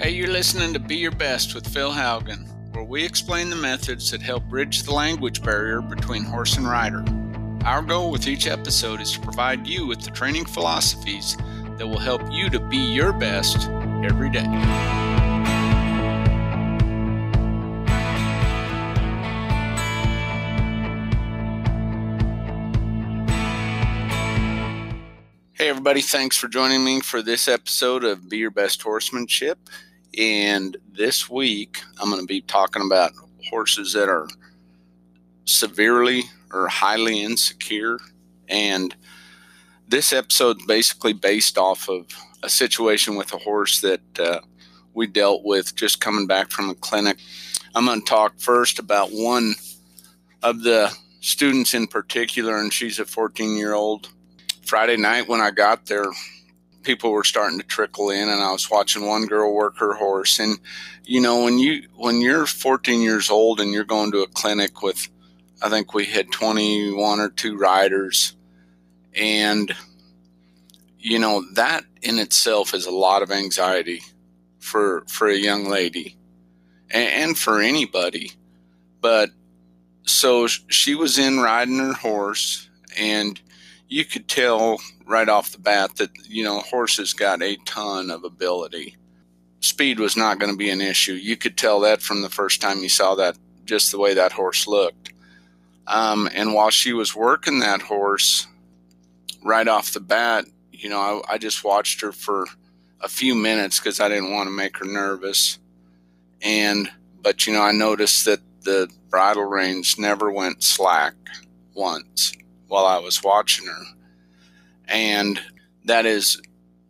Hey, you're listening to Be Your Best with Phil Haugen, where we explain the methods that help bridge the language barrier between horse and rider. Our goal with each episode is to provide you with the training philosophies that will help you to be your best every day. Hey, everybody, thanks for joining me for this episode of Be Your Best Horsemanship. And this week, I'm going to be talking about horses that are severely or highly insecure. And this episode is basically based off of a situation with a horse that uh, we dealt with just coming back from a clinic. I'm going to talk first about one of the students in particular, and she's a 14 year old Friday night when I got there, people were starting to trickle in and I was watching one girl work her horse. And you know when you when you're 14 years old and you're going to a clinic with I think we had 21 or 2 riders and you know that in itself is a lot of anxiety for for a young lady and, and for anybody. But so she was in riding her horse and you could tell right off the bat that you know horses got a ton of ability. Speed was not going to be an issue. You could tell that from the first time you saw that, just the way that horse looked. Um, and while she was working that horse, right off the bat, you know, I, I just watched her for a few minutes because I didn't want to make her nervous. And but you know, I noticed that the bridle reins never went slack once while I was watching her. And that is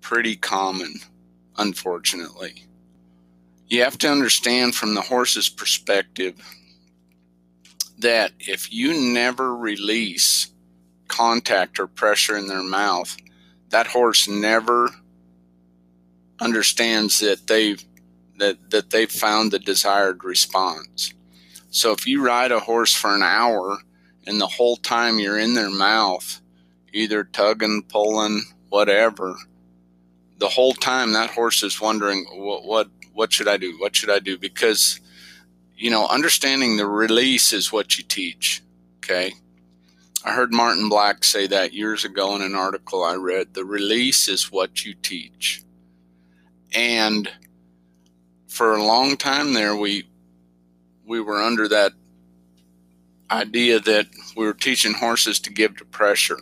pretty common, unfortunately. You have to understand from the horse's perspective that if you never release contact or pressure in their mouth, that horse never understands that they've that, that they've found the desired response. So if you ride a horse for an hour and the whole time you're in their mouth, either tugging, pulling, whatever, the whole time that horse is wondering what what what should I do? What should I do? Because you know, understanding the release is what you teach. Okay. I heard Martin Black say that years ago in an article I read. The release is what you teach. And for a long time there we we were under that idea that we were teaching horses to give to pressure.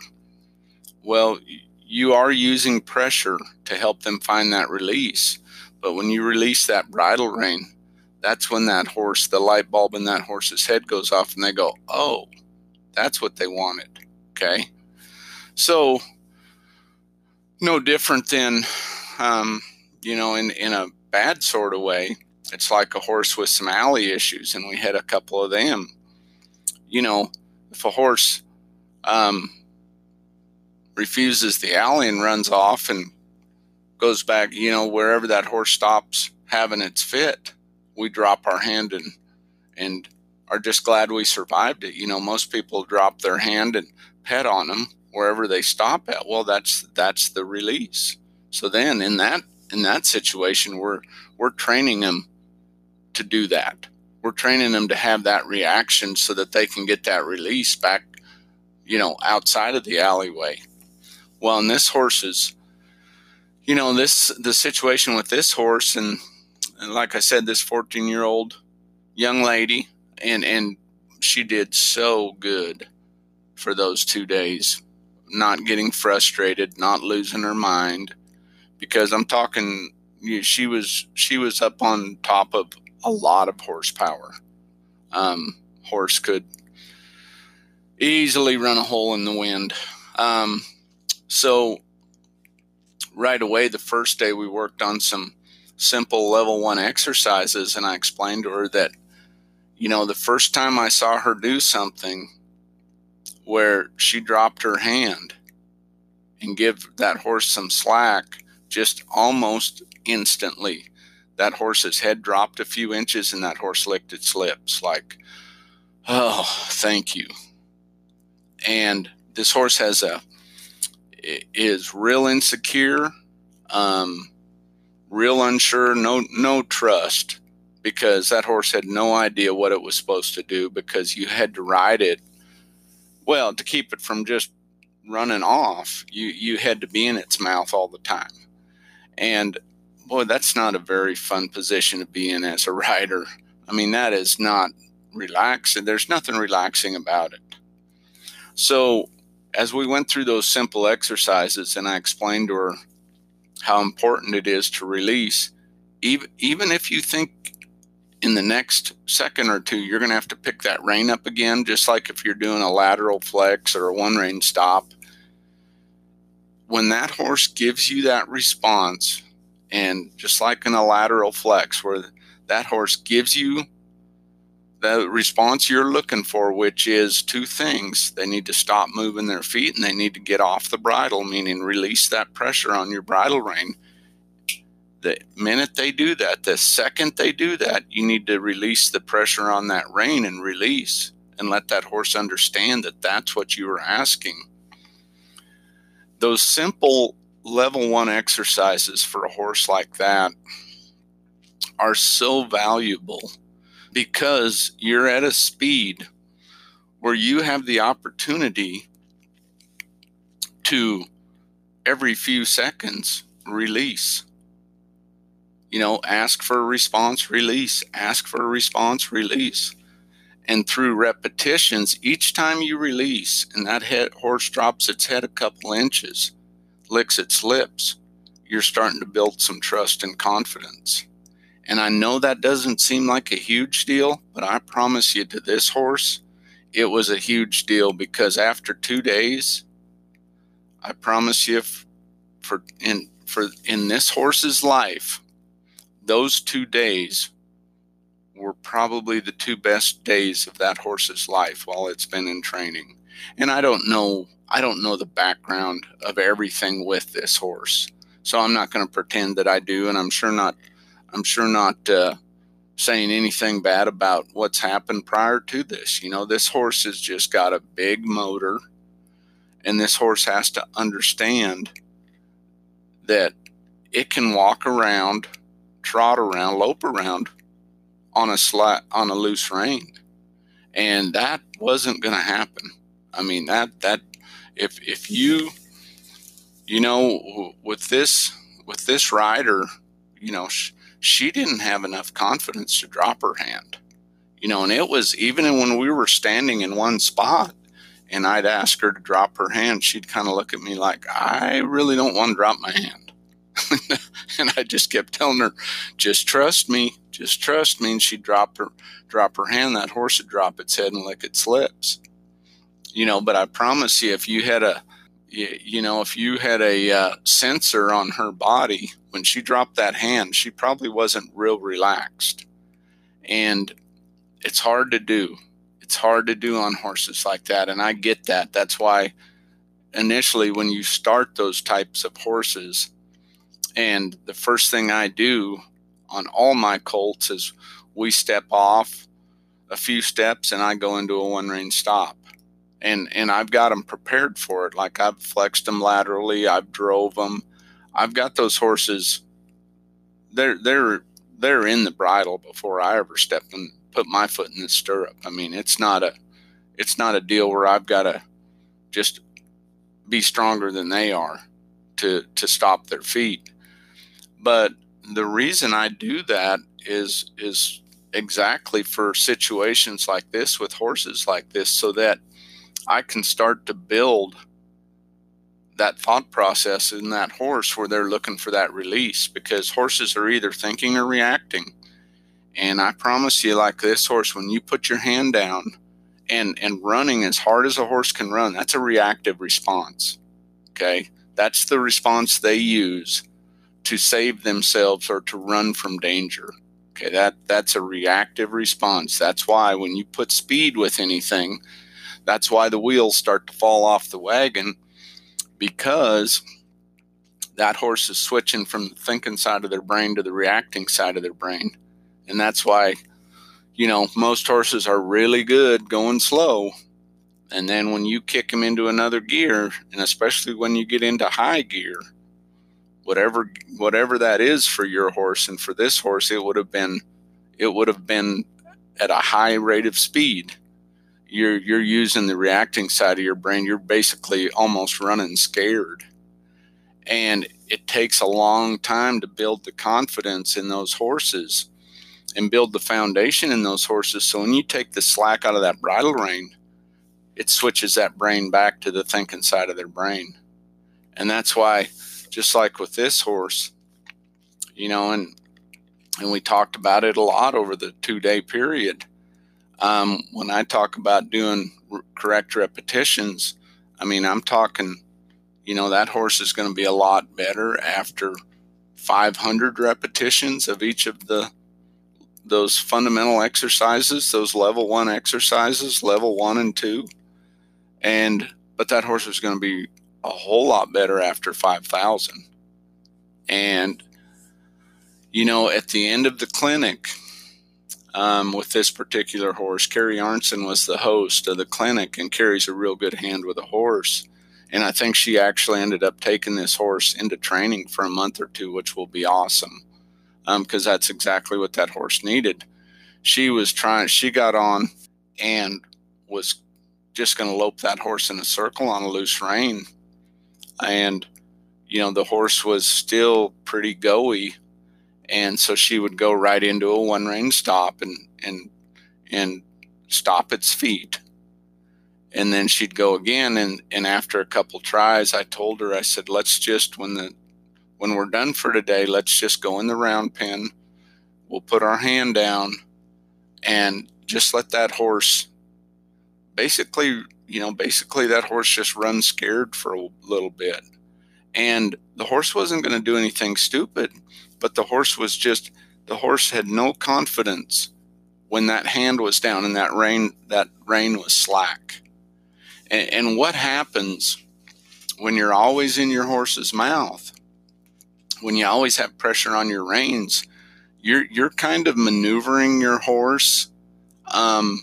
Well, you are using pressure to help them find that release. But when you release that bridle rein, that's when that horse, the light bulb in that horse's head goes off and they go, oh, that's what they wanted. Okay. So, no different than, um, you know, in, in a bad sort of way. It's like a horse with some alley issues, and we had a couple of them you know, if a horse um, refuses the alley and runs off and goes back, you know, wherever that horse stops having its fit, we drop our hand and and are just glad we survived it. You know, most people drop their hand and pet on them wherever they stop at. Well, that's that's the release. So then in that in that situation, we're we're training them to do that we're training them to have that reaction so that they can get that release back, you know, outside of the alleyway. Well, and this horse is, you know, this the situation with this horse, and, and like I said, this 14 year old young lady, and and she did so good for those two days, not getting frustrated, not losing her mind, because I'm talking. You she was she was up on top of a lot of horsepower. Um, horse could easily run a hole in the wind. Um, so right away, the first day we worked on some simple level one exercises, and I explained to her that, you know, the first time I saw her do something where she dropped her hand and give that horse some slack just almost instantly that horse's head dropped a few inches and that horse licked its lips like oh thank you. And this horse has a is real insecure um, real unsure, no no trust because that horse had no idea what it was supposed to do because you had to ride it well to keep it from just running off you you had to be in its mouth all the time. And boy that's not a very fun position to be in as a rider i mean that is not relaxing. There's nothing relaxing about it. So as we went through those simple exercises and i explained to her how important it is to release even even if you think in the next second or two you're going to have to pick that rein up again just like if you're doing a lateral flex or a one rein stop when that horse gives you that response and just like in a lateral flex where that horse gives you the response you're looking for, which is two things. They need to stop moving their feet and they need to get off the bridle, meaning release that pressure on your bridle rein. The minute they do that, the second they do that, you need to release the pressure on that rein and release and let that horse understand that that's what you were asking. Those simple level one exercises for a horse like that are so valuable because you're at a speed where you have the opportunity to every few seconds release. You know, ask for a response, release, ask for a response, release. And through repetitions, each time you release and that head, horse drops its head a couple inches, licks its lips, you're starting to build some trust and confidence. And I know that doesn't seem like a huge deal, but I promise you to this horse, it was a huge deal because after two days, I promise you for in for in this horse's life, those two days were probably the two best days of that horse's life while it's been in training. And I don't know I don't know the background of everything with this horse. So I'm not going to pretend that I do and I'm sure not I'm sure not uh, saying anything bad about what's happened prior to this. You know, this horse has just got a big motor, and this horse has to understand that it can walk around, trot around, lope around on a slat on a loose rein, and that wasn't going to happen. I mean that that if if you you know with this with this rider, you know. Sh- she didn't have enough confidence to drop her hand. You know, and it was even when we were standing in one spot and I'd ask her to drop her hand, she'd kind of look at me like, I really don't want to drop my hand. and I just kept telling her, just trust me, just trust me. And she'd drop her, drop her hand. That horse would drop its head and lick its lips. You know, but I promise you, if you had a, you know, if you had a uh, sensor on her body when she dropped that hand, she probably wasn't real relaxed. And it's hard to do. It's hard to do on horses like that. And I get that. That's why initially, when you start those types of horses, and the first thing I do on all my colts is we step off a few steps and I go into a one rein stop and and I've got them prepared for it. Like I've flexed them laterally, I've drove them. I've got those horses. They're they're they're in the bridle before I ever step and put my foot in the stirrup. I mean, it's not a it's not a deal where I've got to just be stronger than they are to to stop their feet. But the reason I do that is is exactly for situations like this with horses like this so that I can start to build that thought process in that horse where they're looking for that release because horses are either thinking or reacting. And I promise you, like this horse, when you put your hand down and, and running as hard as a horse can run, that's a reactive response. Okay. That's the response they use to save themselves or to run from danger. Okay. That, that's a reactive response. That's why when you put speed with anything, that's why the wheels start to fall off the wagon because that horse is switching from the thinking side of their brain to the reacting side of their brain. And that's why, you know, most horses are really good going slow. And then when you kick them into another gear, and especially when you get into high gear, whatever whatever that is for your horse and for this horse it would have been it would have been at a high rate of speed you're you're using the reacting side of your brain you're basically almost running scared and it takes a long time to build the confidence in those horses and build the foundation in those horses so when you take the slack out of that bridle rein it switches that brain back to the thinking side of their brain and that's why just like with this horse, you know, and and we talked about it a lot over the two day period. Um, when I talk about doing r- correct repetitions, I mean I'm talking, you know, that horse is going to be a lot better after 500 repetitions of each of the those fundamental exercises, those level one exercises, level one and two, and but that horse is going to be a whole lot better after 5,000. And, you know, at the end of the clinic, um, with this particular horse, Carrie Arnson was the host of the clinic, and Carrie's a real good hand with a horse. And I think she actually ended up taking this horse into training for a month or two, which will be awesome because um, that's exactly what that horse needed. She was trying, she got on and was just going to lope that horse in a circle on a loose rein and you know the horse was still pretty goey and so she would go right into a one rein stop and and and stop its feet and then she'd go again and and after a couple tries i told her i said let's just when the when we're done for today let's just go in the round pen we'll put our hand down and just let that horse basically you know, basically that horse just runs scared for a little bit. And the horse wasn't going to do anything stupid, but the horse was just, the horse had no confidence when that hand was down and that rein, that rein was slack. And, and what happens when you're always in your horse's mouth? When you always have pressure on your reins, you're, you're kind of maneuvering your horse um,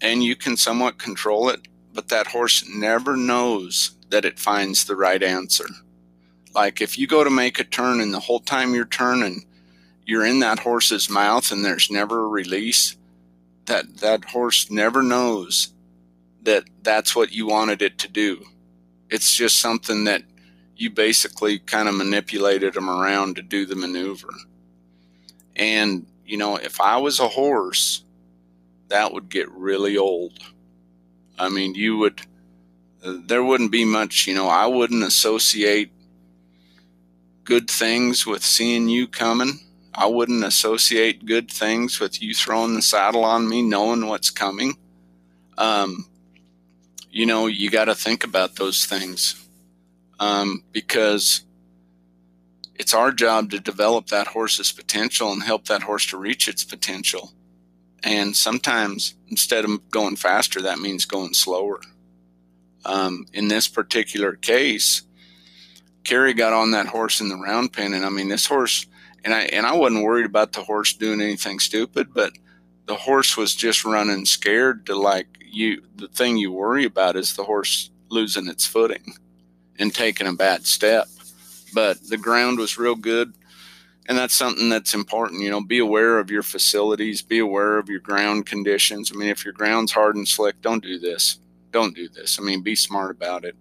and you can somewhat control it but that horse never knows that it finds the right answer. Like if you go to make a turn and the whole time you're turning, you're in that horse's mouth and there's never a release, that that horse never knows that that's what you wanted it to do. It's just something that you basically kind of manipulated them around to do the maneuver. And, you know, if I was a horse, that would get really old. I mean, you would, uh, there wouldn't be much, you know, I wouldn't associate good things with seeing you coming. I wouldn't associate good things with you throwing the saddle on me, knowing what's coming. Um, you know, you got to think about those things um, because it's our job to develop that horse's potential and help that horse to reach its potential. And sometimes instead of going faster, that means going slower. Um, in this particular case, Carrie got on that horse in the round pen, and I mean this horse, and I and I wasn't worried about the horse doing anything stupid, but the horse was just running scared to like you. The thing you worry about is the horse losing its footing and taking a bad step. But the ground was real good and that's something that's important you know be aware of your facilities be aware of your ground conditions i mean if your ground's hard and slick don't do this don't do this i mean be smart about it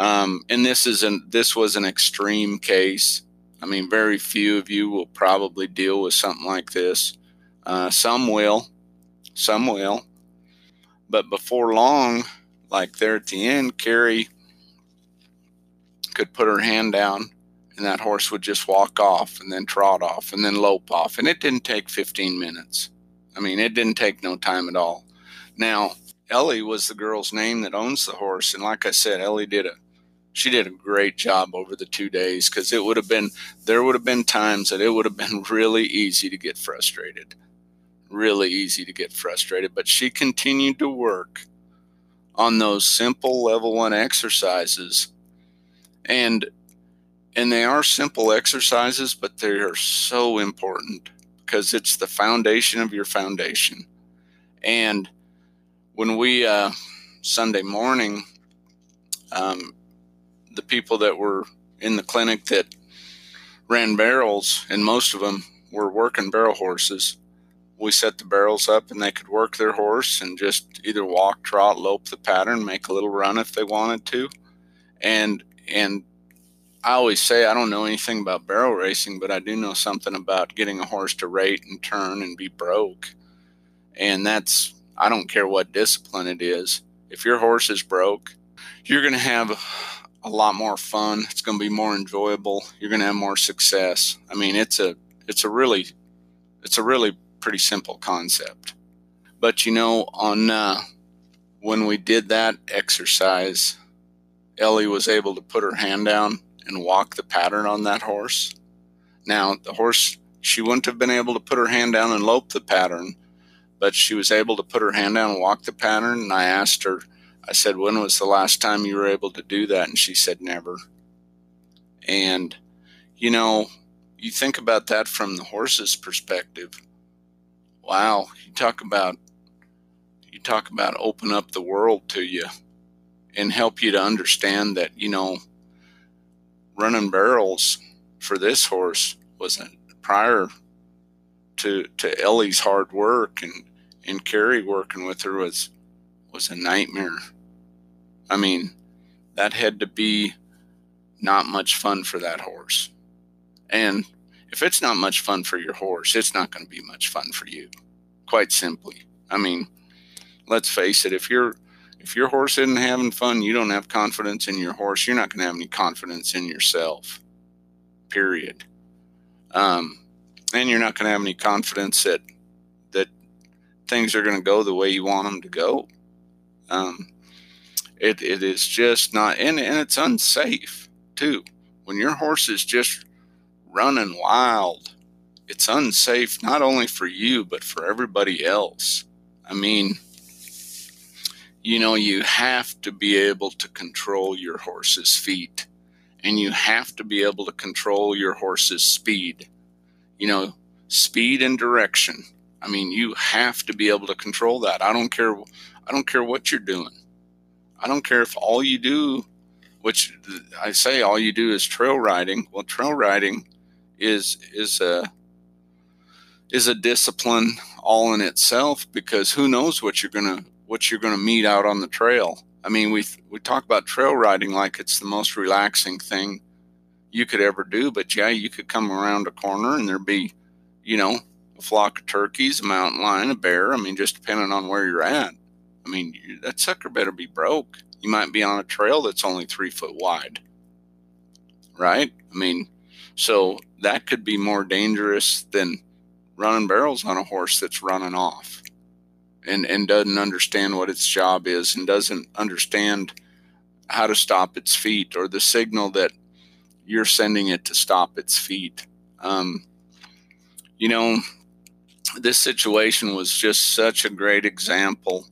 um, and this is an this was an extreme case i mean very few of you will probably deal with something like this uh, some will some will but before long like there at the end carrie could put her hand down and that horse would just walk off and then trot off and then lope off. And it didn't take 15 minutes. I mean, it didn't take no time at all. Now, Ellie was the girl's name that owns the horse. And like I said, Ellie did a she did a great job over the two days because it would have been there would have been times that it would have been really easy to get frustrated really easy to get frustrated but she continued to work on those simple level one exercises and and they are simple exercises, but they are so important because it's the foundation of your foundation. And when we, uh, Sunday morning, um, the people that were in the clinic that ran barrels, and most of them were working barrel horses. We set the barrels up, and they could work their horse and just either walk, trot, lope the pattern, make a little run if they wanted to, and and I always say I don't know anything about barrel racing, but I do know something about getting a horse to rate and turn and be broke. And that's, I don't care what discipline it is. If your horse is broke, you're going to have a lot more fun. It's going to be more enjoyable. You're going to have more success. I mean, it's a, it's a really, it's a really pretty simple concept. But you know, on, uh, when we did that exercise, Ellie was able to put her hand down and walk the pattern on that horse. Now, the horse, she wouldn't have been able to put her hand down and lope the pattern, but she was able to put her hand down and walk the pattern. And I asked her, I said, when was the last time you were able to do that? And she said, never. And, you know, you think about that from the horse's perspective. Wow, you talk about you talk about open up the world to you and help you to understand that, you know, running barrels for this horse was prior to to Ellie's hard work and and Carrie working with her was was a nightmare. I mean, that had to be not much fun for that horse. And if it's not much fun for your horse, it's not going to be much fun for you. Quite simply. I mean, let's face it, if you're if your horse isn't having fun, you don't have confidence in your horse, you're not going to have any confidence in yourself. Period. Um, and you're not going to have any confidence that that things are going to go the way you want them to go. Um, it, it is just not, and, and it's unsafe too. When your horse is just running wild, it's unsafe not only for you, but for everybody else. I mean, you know, you have to be able to control your horse's feet and you have to be able to control your horse's speed. You know, speed and direction. I mean, you have to be able to control that. I don't care I don't care what you're doing. I don't care if all you do which I say all you do is trail riding. Well, trail riding is is a is a discipline all in itself because who knows what you're to what you're to meet out on the trail. I mean, we we talk about trail riding like it's the most relaxing thing you could ever do, but yeah, you could come around a corner and there'd be, you know, a flock of turkeys, a mountain lion, a bear. I mean, just depending on where you're at. I mean, that sucker better be broke. You might be on a trail that's only three foot wide, right? I mean, so that could be more dangerous than running barrels on a horse that's running off and, and doesn't understand what its job is and doesn't understand how to stop its feet or the signal that you're sending it to stop its feet. Um, you know, this situation was just such a great example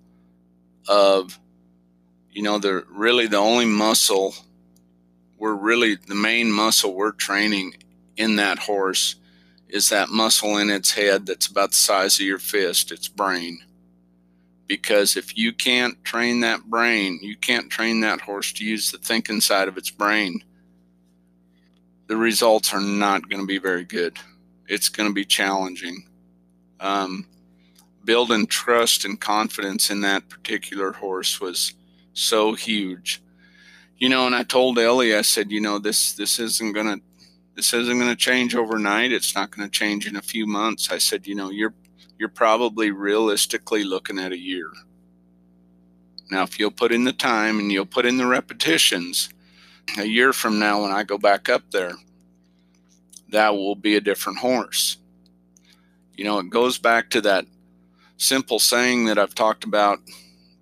of, you know, the really the only muscle we're really the main muscle we're training in that horse is that muscle in its head that's about the size of your fist, its brain because if you can't train that brain, you can't train that horse to use the thinking side of its brain, the results are not going to be very good. It's going to be challenging. Um, building trust and confidence in that particular horse was so huge. You know, and I told Ellie, I said, you know, this this isn't gonna this isn't gonna change overnight. It's not gonna change in a few months. I said, you know, you're you're probably realistically looking at a year. Now, if you'll put in the time and you'll put in the repetitions, a year from now, when I go back up there, that will be a different horse. You know, it goes back to that simple saying that I've talked about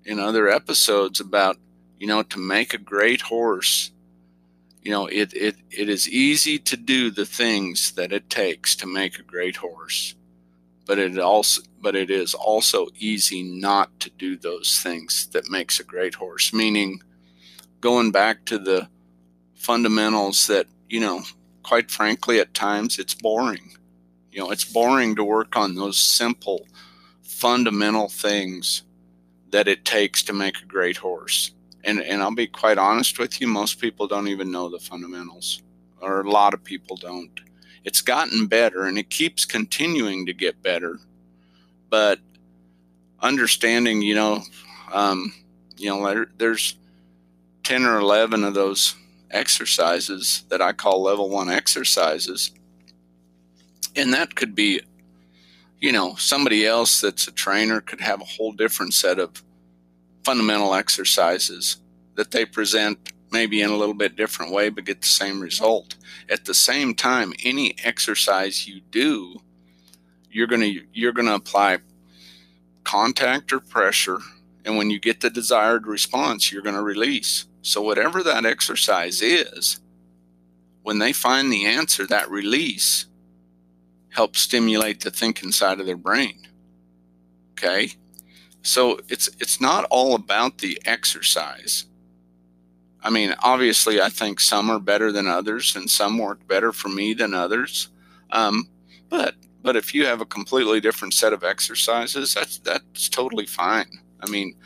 in other episodes about, you know, to make a great horse, you know, it, it, it is easy to do the things that it takes to make a great horse but it also but it is also easy not to do those things that makes a great horse. Meaning going back to the fundamentals that you know quite frankly at times it's boring. You know it's boring to work on those simple fundamental things that it takes to make a great horse and and I'll be quite honest with you most people don't even know the fundamentals or a lot of people don't it's gotten better and it keeps continuing to get better. But understanding, you know, um, you know, there, there's 10 or 11 of those exercises that I call level one exercises. And that could be, you know, somebody else that's a trainer could have a whole different set of fundamental exercises that they present maybe in a little bit different way, but get the same result. At the same time, any exercise you do, you're gonna you're gonna apply contact or pressure, and when you get the desired response, you're gonna release. So whatever that exercise is, when they find the answer, that release helps stimulate the thinking side of their brain. Okay? So it's it's not all about the exercise I mean, obviously, I think some are better than others, and some work better for me than others. Um, but but if you have a completely different set of exercises, that's that's totally fine. I mean,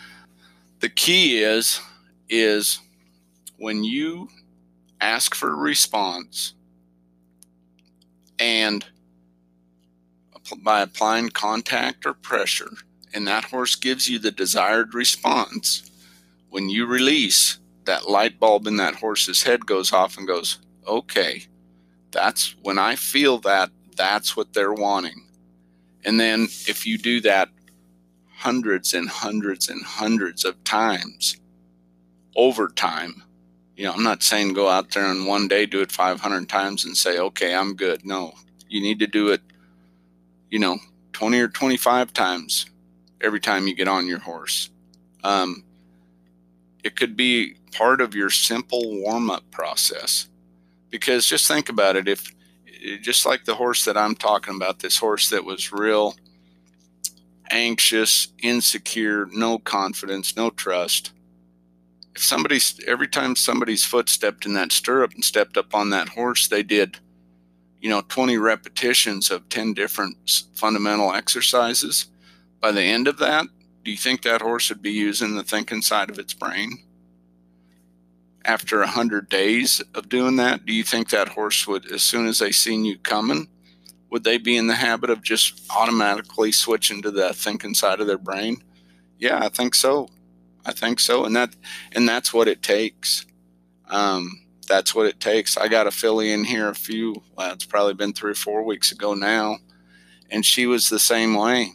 the key is is when you ask for a response and by applying contact or pressure, and that horse gives you the desired response, when you release, that light bulb in that horse's head goes off and goes, okay, that's when I feel that, that's what they're wanting. And then if you do that hundreds and hundreds and hundreds of times over time, you know, I'm not saying go out there and one day do it 500 times and say, okay, I'm good. No, you need to do it, you know, 20 or 25 times every time you get on your horse. Um, it could be part of your simple warm up process. Because just think about it if, just like the horse that I'm talking about, this horse that was real anxious, insecure, no confidence, no trust. If somebody's, every time somebody's foot stepped in that stirrup and stepped up on that horse, they did, you know, 20 repetitions of 10 different fundamental exercises. By the end of that, do you think that horse would be using the thinking side of its brain? After 100 days of doing that, do you think that horse would, as soon as they seen you coming, would they be in the habit of just automatically switching to the thinking side of their brain? Yeah, I think so. I think so, and that and that's what it takes. Um, that's what it takes. I got a filly in here a few. Well, it's probably been three or four weeks ago now, and she was the same way.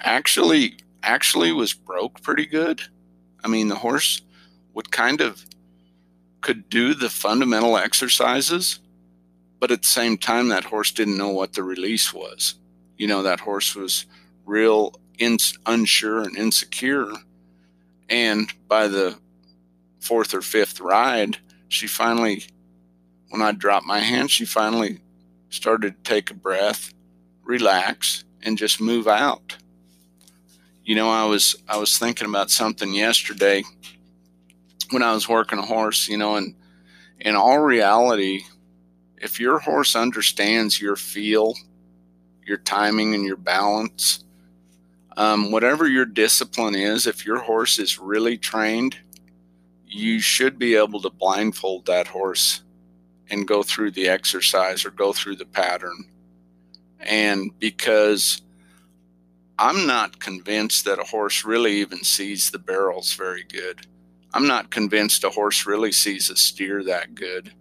Actually, actually was broke pretty good. I mean, the horse would kind of could do the fundamental exercises, but at the same time, that horse didn't know what the release was. You know, that horse was real unsure and insecure. And by the fourth or fifth ride, she finally, when I dropped my hand, she finally started to take a breath, relax, and just move out. You know, I was I was thinking about something yesterday when I was working a horse, you know, and in all reality, if your horse understands your feel, your timing, and your balance, um, whatever your discipline is, if your horse is really trained, you should be able to blindfold that horse and go through the exercise or go through the pattern. And because I'm not convinced that a horse really even sees the barrels very good. I'm not convinced a horse really sees a steer that good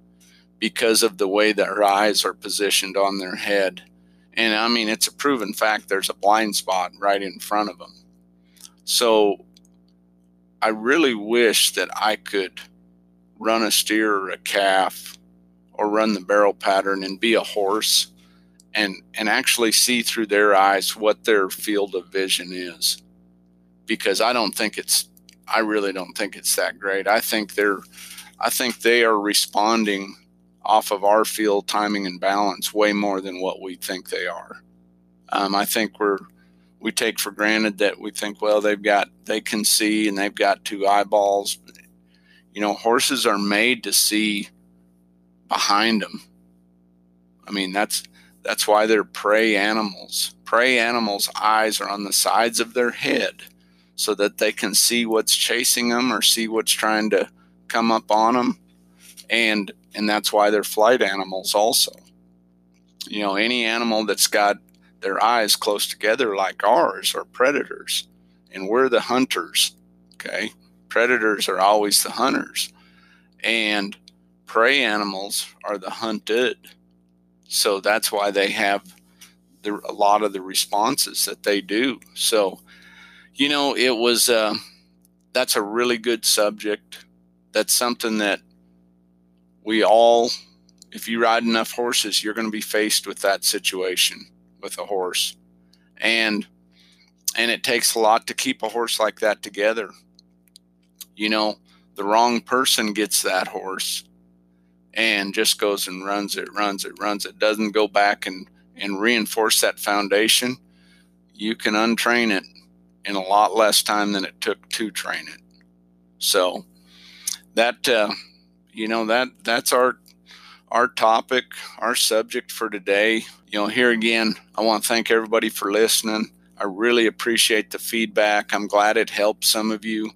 because of the way that their eyes are positioned on their head. And I mean, it's a proven fact there's a blind spot right in front of them. So I really wish that I could run a steer or a calf or run the barrel pattern and be a horse and and actually see through their eyes what their field of vision is. Because i don't think it's i really don't think it's that great. I think they're i think they are responding off of our field timing and balance way more than what we think they are. Um, i think we're we take for granted that we think well they've got they can see and they've got two eyeballs you know horses are made to see behind them i mean that's that's why they're prey animals. Prey animals' eyes are on the sides of their head so that they can see what's chasing them or see what's trying to come up on them. And and that's why they're flight animals also. you know, any animal that's got their eyes close together like ours are predators, and we're the hunters. Okay. Predators are always the hunters, and prey animals are the hunted. So that's why they have the, a lot of the responses that they do. So, you know, it was, uh, that's a really good subject. That's something that we all, if you ride enough horses, you're going to be faced with that situation with a horse. And, and it takes a lot to keep a horse like that together. You know, the wrong person gets that horse and just goes and runs it, runs it, runs it, doesn't go back and, and reinforce that foundation, you can untrain it in a lot less time than it took to train it. So that uh, you know that that's our our topic, our subject for today. You know, here again, I want to thank everybody for listening. I really appreciate the feedback. I'm glad it helped some of you.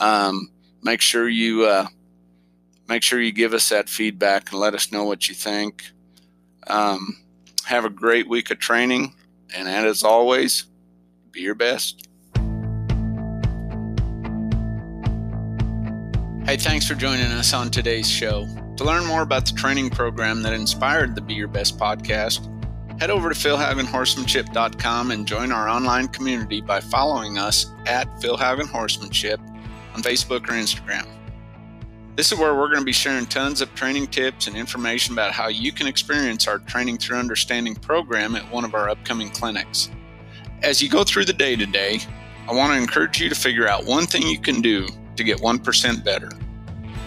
Um, make sure you uh, make sure you give us that feedback and let us know what you think. Um, have a great week of training, and as always, be your best. Hey, thanks for joining us on today's show. To learn more about the training program that inspired the Be Your Best podcast, head over to philhaugenhorsemanship.com and join our online community by following us at Phil Haugen Horsemanship on Facebook or Instagram. This is where we're going to be sharing tons of training tips and information about how you can experience our Training Through Understanding program at one of our upcoming clinics. As you go through the day today, I want to encourage you to figure out one thing you can do to get 1% better,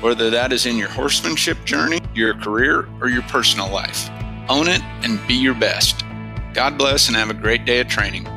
whether that is in your horsemanship journey, your career, or your personal life. Own it and be your best. God bless and have a great day of training.